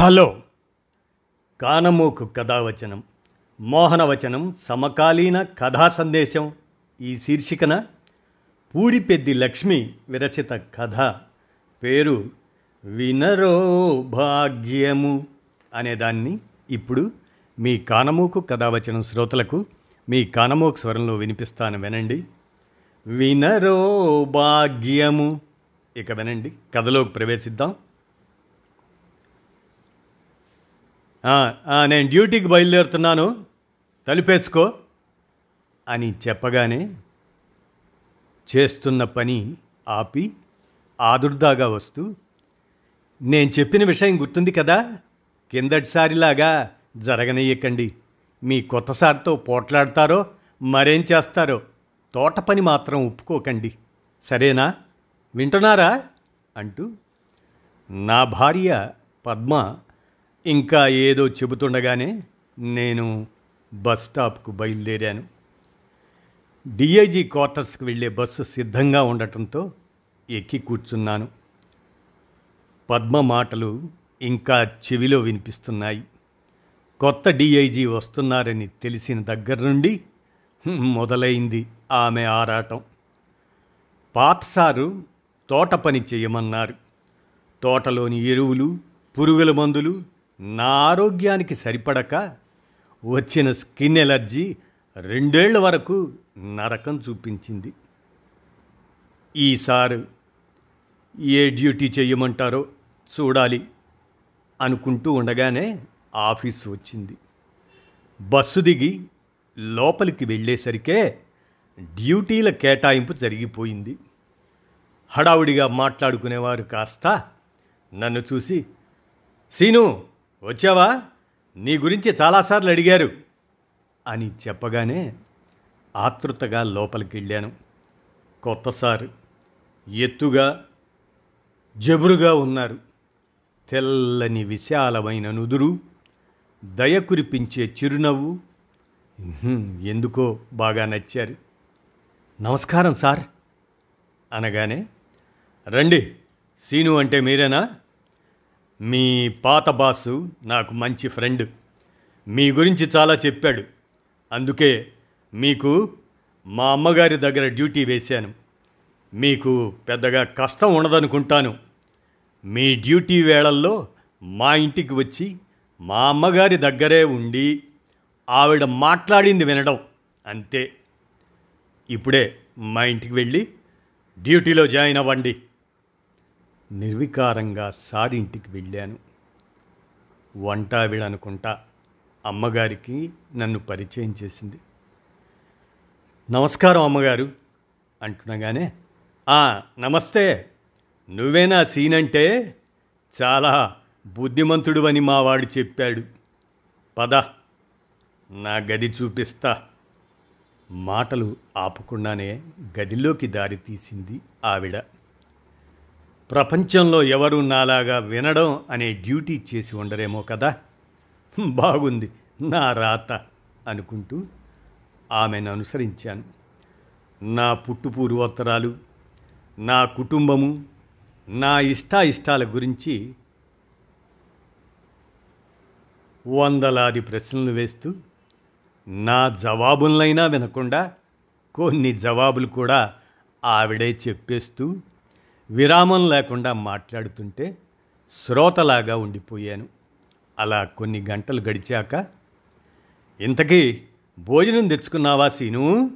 Hello. కానమోకు కథావచనం మోహనవచనం సమకాలీన కథా సందేశం ఈ శీర్షికన పూడిపెద్ది లక్ష్మి విరచిత కథ పేరు వినరో భాగ్యము అనేదాన్ని ఇప్పుడు మీ కానమూకు కథావచనం శ్రోతలకు మీ కానమూకు స్వరంలో వినిపిస్తాను వినండి. వినరో భాగ్యము. ఇక వినండి కథలోకి ప్రవేశిద్దాం "ఆ, ఆ, నేను డ్యూటీకి బయలుదేరుతున్నాను. తలుపేసుకో అని చెప్పగానే చేస్తున్న పని ఆపి ఆదుర్దాగా వస్తూ నేను చెప్పిన విషయం గుర్తుంది కదా? కిందటిసారిలాగా జరగనయ్యకండి మీ కొత్తసారితో పోట్లాడతారో మరేం చేస్తారో తోట పని మాత్రం ఒప్పుకోకండి. సరేనా? వింటున్నారా? అంటూ నా భార్య పద్మ ఇంకా ఏదో చెబుతుండగానే నేను బస్ స్టాప్కు బయలుదేరాను. డిఐజీ క్వార్టర్స్కి వెళ్ళే బస్సు సిద్ధంగా ఉండటంతో ఎక్కి కూర్చున్నాను. పద్మ మాటలు ఇంకా చెవిలో వినిపిస్తున్నాయి. కొత్త డిఐజీ వస్తున్నారని తెలిసిన దగ్గర నుండి మొదలైంది ఆమె ఆరాటం. పాతసారు తోట పని చేయమన్నారు. తోటలోని ఎరువులు పురుగుల మందులు నా ఆరోగ్యానికి సరిపడక వచ్చిన స్కిన్ ఎలర్జీ రెండేళ్ళ వరకు నరకం చూపించింది. ఈసారి ఏ డ్యూటీ చేయమంటారో చూడాలి అనుకుంటూ ఉండగానే ఆఫీస్ వచ్చింది. బస్సు దిగి లోపలికి వెళ్ళేసరికే డ్యూటీల కేటాయింపు జరిగిపోయింది. హడావుడిగా మాట్లాడుకునేవారు కాస్త నన్ను చూసి సీను వచ్చావా? నీ గురించి చాలాసార్లు అడిగారు. అని చెప్పగానే ఆతృతగా లోపలికి వెళ్ళాను కొత్త సార్ ఎత్తుగా జబురుగా ఉన్నారు. తెల్లని విశాలమైన నుదురు దయ కురిపించే చిరునవ్వు. ఎందుకో బాగా నచ్చారు. నమస్కారం సార్ అనగానే రండి సీను అంటే మీరేనా? మీ పాత బాసు నాకు మంచి ఫ్రెండ్. మీ గురించి చాలా చెప్పాడు. అందుకే మీకు మా అమ్మగారి దగ్గర డ్యూటీ వేశాను. మీకు పెద్దగా కష్టం ఉండదనుకుంటాను. మీ డ్యూటీ వేళల్లో మా ఇంటికి వచ్చి మా అమ్మగారి దగ్గరే ఉండి ఆవిడ మాట్లాడింది వినడం అంతే. ఇప్పుడే మా ఇంటికి వెళ్ళి డ్యూటీలో జాయిన్ అవ్వండి. నిర్వికారంగా సారింటికి వెళ్ళాను. వంటావిడనుకుంటా అమ్మగారికి నన్ను పరిచయం చేసింది. నమస్కారం అమ్మగారు అంటునగానే "ఆ, నమస్తే. నువ్వేనా సీన్ అంటే చాలా బుద్ధిమంతుడు అని మావాడు చెప్పాడు. పద నా గది చూపిస్తా. మాటలు ఆపకుండానే గదిలోకి దారి తీసింది ఆవిడ. ప్రపంచంలో ఎవరు నాలాగా వినడం అనే డ్యూటీ చేసి ఉండరేమో కదా. బాగుంది నా రాత అనుకుంటూ ఆమెను అనుసరించాను. నా పుట్టు పూర్వోత్తరాలు నా కుటుంబము నా ఇష్టాయిష్టాల గురించి వందలాది ప్రశ్నలు వేస్తూ నా జవాబులైనా వినకుండా కొన్ని జవాబులు కూడా ఆవిడే చెప్పేస్తూ విరామం లేకుండా మాట్లాడుతుంటే శ్రోతలాగా ఉండిపోయాను. అలా కొన్ని గంటలు గడిచాక ఇంతకీ భోజనం తెచ్చుకున్నావా సీను?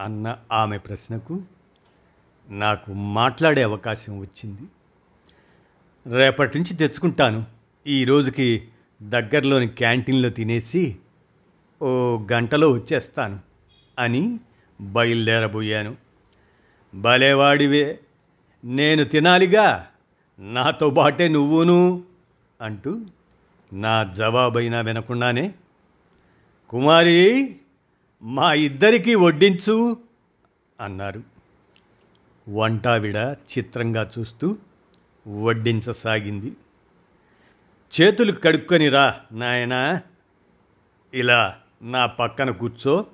అన్న ఆమె ప్రశ్నకు నాకు మాట్లాడే అవకాశం వచ్చింది. రేపటి నుంచి తెచ్చుకుంటాను. ఈ రోజుకి దగ్గరలోని క్యాంటీన్లో తినేసి ఓ గంటలో వచ్చేస్తాను అని బయలుదేరబోయాను. భలేవాడివే నేను తినాలిగా నాతో బాటే నువ్వును అంటూ నా జవాబైనా వినకుండానే కుమారి మా ఇద్దరికీ వడ్డించు అన్నారు. వంటావిడ చిత్రంగా చూస్తూ వడ్డించసాగింది. చేతులు కడుక్కొని రా నాయనా. ఇలా నా పక్కన కూర్చో.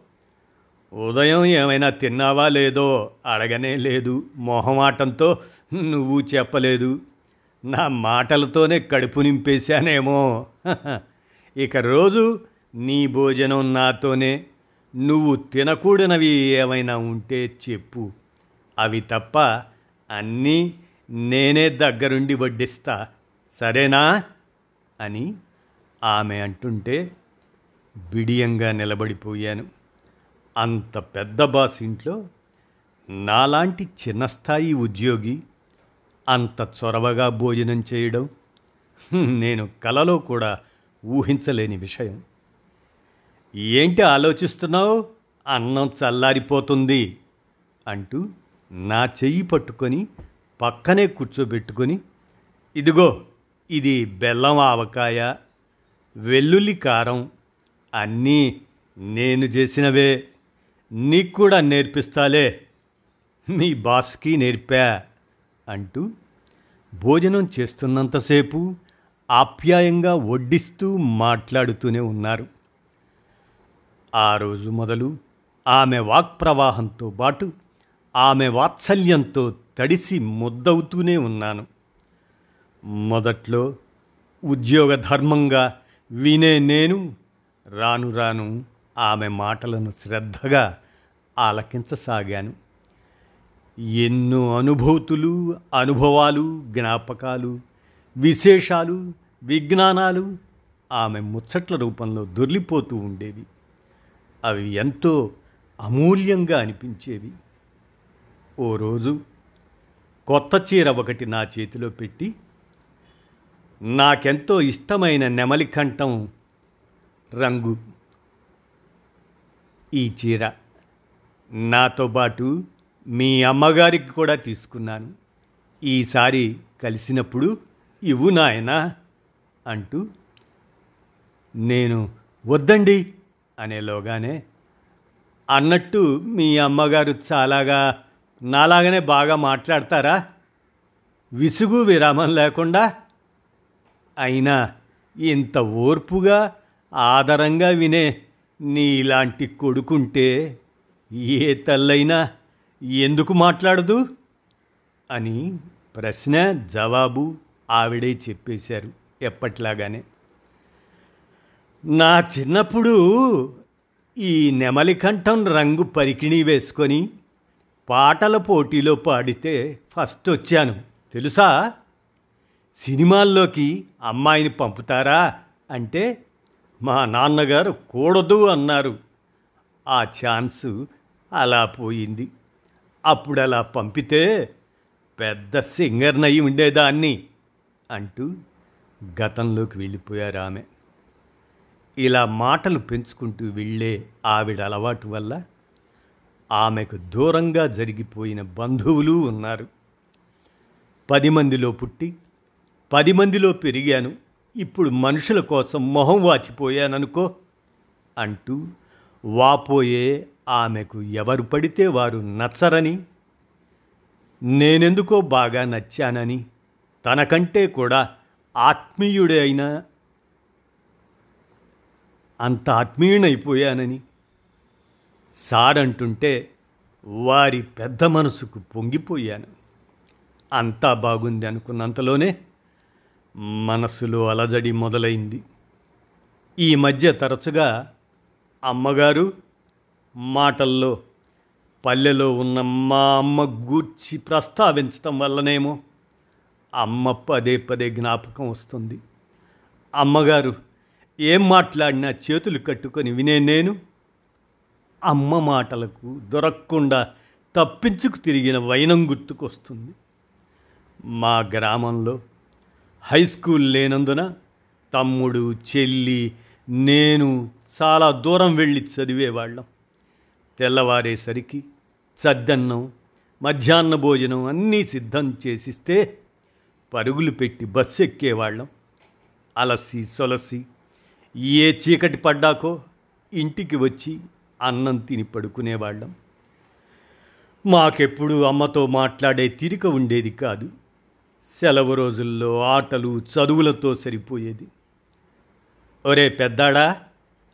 ఉదయం ఏమైనా తిన్నావా లేదో అడగనే లేదు. మొహమాటంతో నువ్వు చెప్పలేదు. నా మాటలతోనే కడుపు నింపేశానేమో. ఇక రోజు నీ భోజనం నాతోనే. నువ్వు తినకూడనవి ఏమైనా ఉంటే చెప్పు. అవి తప్ప అన్నీ నేనే దగ్గరుండి వడ్డిస్తా. సరేనా? అని ఆమె అంటుంటే బిడియంగా నిలబడిపోయాను. అంత పెద్ద బాస్ ఇంట్లో నాలాంటి చిన్న స్థాయి ఉద్యోగి అంత చొరవగా భోజనం చేయడం నేను కలలో కూడా ఊహించలేని విషయం. ఏంటి ఆలోచిస్తున్నావు? అన్నం చల్లారిపోతుంది అంటూ నా చెయ్యి పట్టుకొని పక్కనే కూర్చోబెట్టుకొని ఇదిగో ఇది బెల్లం ఆవకాయ వెల్లుల్లి కారం అన్నీ నేను చేసినవే. నీకు కూడా నేర్పిస్తాలే. మీ బాస్కి నేర్పా అంటూ భోజనం చేస్తున్నంతసేపు ఆప్యాయంగా వడ్డిస్తూ మాట్లాడుతూనే ఉన్నారు. ఆ రోజు మొదలు ఆమె వాక్ప్రవాహంతో పాటు ఆమె వాత్సల్యంతో తడిసి ముద్దవుతూనే ఉన్నాను. మొదట్లో ఉద్యోగ ధర్మంగా వినే నేను రాను రాను ఆమె మాటలను శ్రద్ధగా ఆలకించసాగాను. ఎన్నో అనుభూతులు అనుభవాలు జ్ఞాపకాలు విశేషాలు విజ్ఞానాలు ఆమె ముచ్చట్ల రూపంలో దొర్లిపోతూ ఉండేవి. అవి ఎంతో అమూల్యంగా అనిపించేవి. ఓ రోజు కొత్త చీర ఒకటి నా చేతిలో పెట్టి నాకెంతో ఇష్టమైన నెమలి కంఠం రంగు ఈ చీర. నాతో పాటు మీ అమ్మగారికి కూడా తీసుకున్నాను. ఈసారి కలిసినప్పుడు ఇవ్వు నాయనా అంటూ నేను వద్దండి అనేలోగానే అన్నట్టు మీ అమ్మగారు చాలాగా నాలాగనే బాగా మాట్లాడతారా? విసుగు విరామం లేకుండా? అయినా ఇంత ఓర్పుగా ఆదరంగా వినే నీలాంటి కొడుకుంటే ఏ తల్లైనా ఎందుకు మాట్లాడదు? అని ప్రశ్న జవాబు ఆవిడే చెప్పేశారు ఎప్పట్లాగానే. నా చిన్నప్పుడు ఈ నెమలికంఠం రంగు పరికిణి వేసుకొని పాటల పోటీలో పాడితే ఫస్ట్ వచ్చాను. తెలుసా? సినిమాల్లోకి అమ్మాయిని పంపుతారా? అంటే మా నాన్నగారు కూడదు అన్నారు. ఆ ఛాన్సు అలా పోయింది. అప్పుడు అలా పంపితే పెద్ద సింగర్నయ్యి ఉండేదాన్ని అంటూ గతంలోకి వెళ్ళిపోయారు ఆమె. ఇలా మాటలు పెంచుకుంటూ వెళ్ళే ఆవిడ అలవాటు వల్ల ఆమెకు దూరంగా జరిగిపోయిన బంధువులు ఉన్నారు. పది మందిలో పుట్టి పది మందిలో పెరిగాను. ఇప్పుడు మనుషుల కోసం మొహం వాచిపోయాననుకో అంటూ వాపోయే ఆమెకు ఎవరు పడితే వారు నచ్చరని నేనెందుకో బాగా నచ్చానని తనకంటే కూడా ఆత్మీయుడే అయినా అంత ఆత్మీయునైపోయానని సారంటుంటే వారి పెద్ద మనసుకు పొంగిపోయాను. అంతా బాగుంది అనుకున్నంతలోనే మనసులో అలజడి మొదలైంది. ఈ మధ్య తరచుగా అమ్మగారు మాటల్లో పల్లెలో ఉన్న మా అమ్మ గూర్చి ప్రస్తావించటం వల్లనేమో అమ్మ పదే పదే జ్ఞాపకం వస్తుంది. అమ్మగారు ఏం మాట్లాడినా చేతులు కట్టుకొని వినే నేను అమ్మ మాటలకు దొరకకుండా తప్పించుకు తిరిగిన వైనం గుర్తుకొస్తుంది. మా గ్రామంలో హై స్కూల్ లేనందున తమ్ముడు చెల్లి నేను చాలా దూరం వెళ్ళి చదివేవాళ్ళం. తెల్లవారేసరికి చద్దన్నం మధ్యాహ్న భోజనం అన్నీ సిద్ధం చేసిస్తే పరుగులు పెట్టి బస్సు ఎక్కేవాళ్ళం. అలసి సొలసి ఏ చీకటి పడ్డాకో ఇంటికి వచ్చి అన్నం తిని పడుకునేవాళ్ళం. మాకెప్పుడు అమ్మతో మాట్లాడే తీరిక ఉండేది కాదు. సెలవు రోజుల్లో ఆటలు చదువులతో సరిపోయేది. ఒరే పెద్దాడా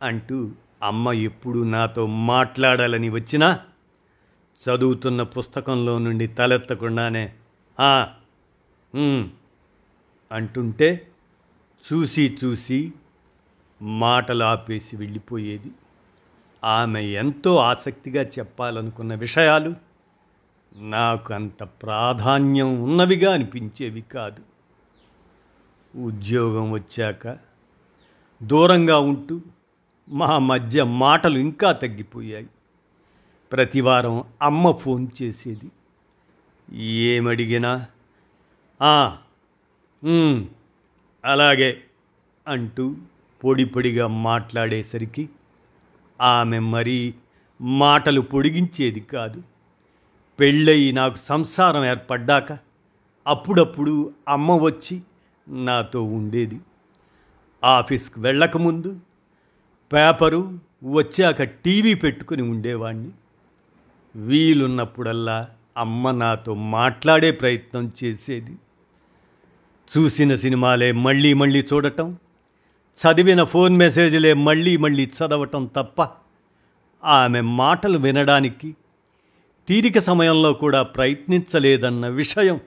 అంటూ అమ్మ ఎప్పుడు నాతో మాట్లాడాలని వచ్చినా చదువుతున్న పుస్తకంలో నుండి తలెత్తకుండానే అంటుంటే చూసి చూసి మాటలు ఆపేసి వెళ్ళిపోయేది. ఆమె ఎంతో ఆసక్తిగా చెప్పాలనుకున్న విషయాలు నాకు అంత ప్రాధాన్యం ఉన్నవిగా అనిపించేవి కాదు. ఉద్యోగం వచ్చాక దూరంగా ఉంటూ మా మధ్య మాటలు ఇంకా తగ్గిపోయాయి. ప్రతివారం అమ్మ ఫోన్ చేసేది. ఏమడిగినా "ఆ, అలాగే అంటూ పొడి పొడిగా మాట్లాడేసరికి ఆమె మరీ మాటలు పొడిగించేది కాదు. పెళ్ళయి నాకు సంసారం ఏర్పడ్డాక అప్పుడప్పుడు అమ్మ వచ్చి నాతో ఉండేది. ఆఫీస్కి వెళ్ళకముందు పేపరు వచ్చాక టీవీ పెట్టుకుని ఉండేవాణ్ణి. వీలున్నప్పుడల్లా అమ్మ నాతో మాట్లాడే ప్రయత్నం చేసేది. చూసిన సినిమాలే మళ్ళీ మళ్ళీ చూడటం చదివిన ఫోన్ మెసేజ్లే మళ్ళీ మళ్ళీ చదవటం తప్ప ఆమె మాటలు వినడానికి తీరిక సమయంలో కూడా ప్రయత్నించలేదన్న విషయం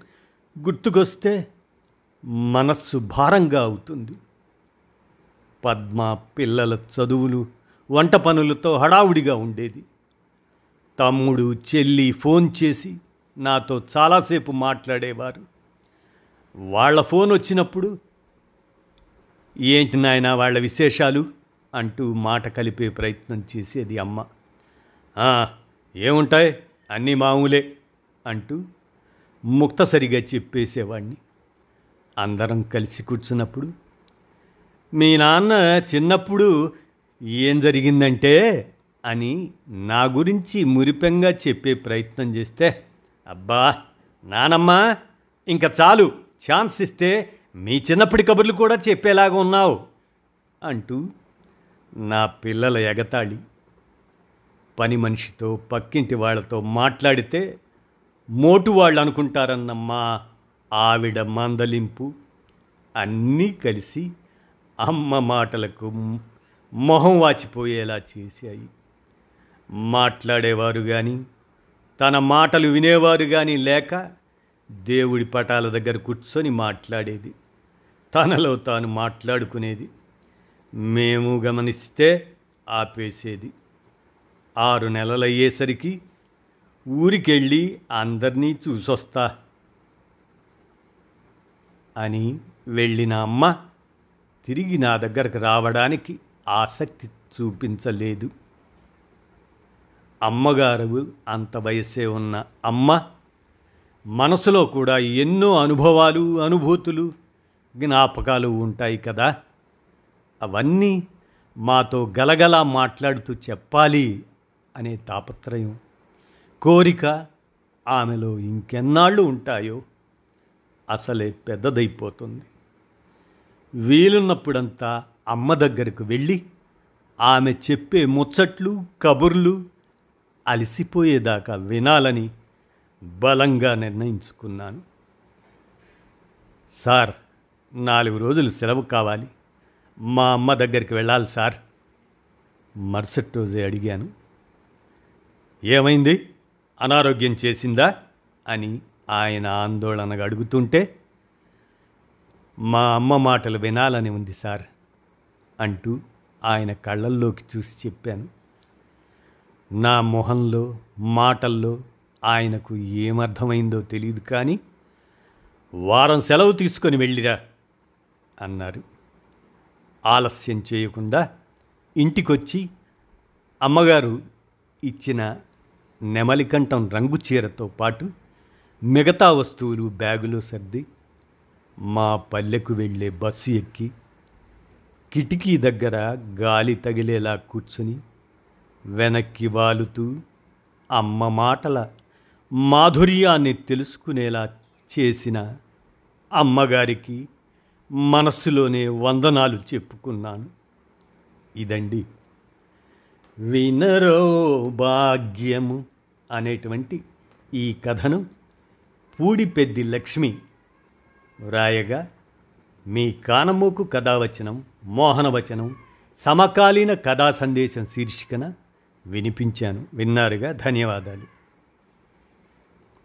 గుర్తుకొస్తే మనస్సు భారంగా అవుతుంది. పద్మ పిల్లల చదువులు వంట పనులతో హడావుడిగా ఉండేది. తమ్ముడు చెల్లి ఫోన్ చేసి నాతో చాలాసేపు మాట్లాడేవారు. వాళ్ళ ఫోన్ వచ్చినప్పుడు ఏంటి నాయన వాళ్ళ విశేషాలు? అంటూ మాట కలిపే ప్రయత్నం చేసేది అమ్మ. ఏముంటాయి? అన్నీ మామూలే అంటూ ముక్తసరిగా చెప్పేసేవాడిని అందరం కలిసి కూర్చున్నప్పుడు మీ నాన్న చిన్నప్పుడు ఏం జరిగిందంటే? అని నా గురించి మురిపెంగా చెప్పే ప్రయత్నం చేస్తే అబ్బా నానమ్మ ఇంకా చాలు ఛాన్స్ ఇస్తే మీ చిన్నప్పటి కబుర్లు కూడా చెప్పేలాగా ఉన్నావు అంటూ నా పిల్లల ఎగతాళి పని మనిషితో పక్కింటి వాళ్ళతో మాట్లాడితే మోటు వాళ్ళు అనుకుంటారన్న మా ఆవిడ మందలింపు అన్నీ కలిసి అమ్మ మాటలకు మొహం వాచిపోయేలా చేశాయి. మాట్లాడేవారు కానీ తన మాటలు వినేవారు కానీ లేక దేవుడి పటాల దగ్గర కూర్చొని మాట్లాడేది. తనలో తాను మాట్లాడుకునేది. మేము గమనిస్తే ఆపేసేది. ఆరు నెలలయ్యేసరికి ఊరికెళ్ళి అందరినీ చూసొస్తా అని వెళ్ళిన అమ్మ తిరిగి నా దగ్గరకు రావడానికి ఆసక్తి చూపించలేదు. అమ్మగారు అంత వయసే ఉన్న అమ్మ మనసులో కూడా ఎన్నో అనుభవాలు అనుభూతులు జ్ఞాపకాలు ఉంటాయి కదా. అవన్నీ మాతో గలగలా మాట్లాడుతూ చెప్పాలి అనే తాపత్రయం. కోరిక ఆమెలో ఇంకెన్నాళ్ళు ఉంటాయో అసలే పెద్దదైపోతుంది. వీలున్నప్పుడంతా అమ్మ దగ్గరకు వెళ్ళి ఆమె చెప్పే ముచ్చట్లు కబుర్లు అలసిపోయేదాకా వినాలని బలంగా నిర్ణయించుకున్నాను. సార్ నాలుగు రోజులు సెలవు కావాలి. మా అమ్మ దగ్గరికి వెళ్ళాలి సార్. మరుసటి రోజే అడిగాను. ఏమైంది? అనారోగ్యం చేసిందా? అని ఆయన ఆందోళనగా అడుగుతుంటే మా అమ్మ మాటలు వినాలని ఉంది సార్ అంటూ ఆయన కళ్ళల్లోకి చూసి చెప్పాను. నా మొహంలో మాటల్లో ఆయనకు ఏమర్థమైందో తెలియదు కానీ వారం సెలవు తీసుకొని వెళ్ళిరా అన్నారు. ఆలస్యం చేయకుండా ఇంటికొచ్చి అమ్మగారు ఇచ్చిన నెమలికంఠం రంగు చీరతో పాటు మిగతా వస్తువులు బ్యాగులో సర్ది మా పల్లెకు వెళ్ళే బస్సు ఎక్కి కిటికీ దగ్గర గాలి తగిలేలా కూర్చుని వెనక్కి వాలుతూ అమ్మ మాటల మాధుర్యాన్ని తెలుసుకునేలా చేసిన అమ్మగారికి మనస్సులోనే వందనాలు చెప్పుకున్నాను. ఇదండి. వినరో భాగ్యము అనేటువంటి ఈ కథను పూడిపెద్ది లక్ష్మి వ్రాయగా మీ కానమూకు కథావచనం మోహనవచనం సమకాలీన కథా సందేశం శీర్షికన వినిపించాను. విన్నారుగా? ధన్యవాదాలు.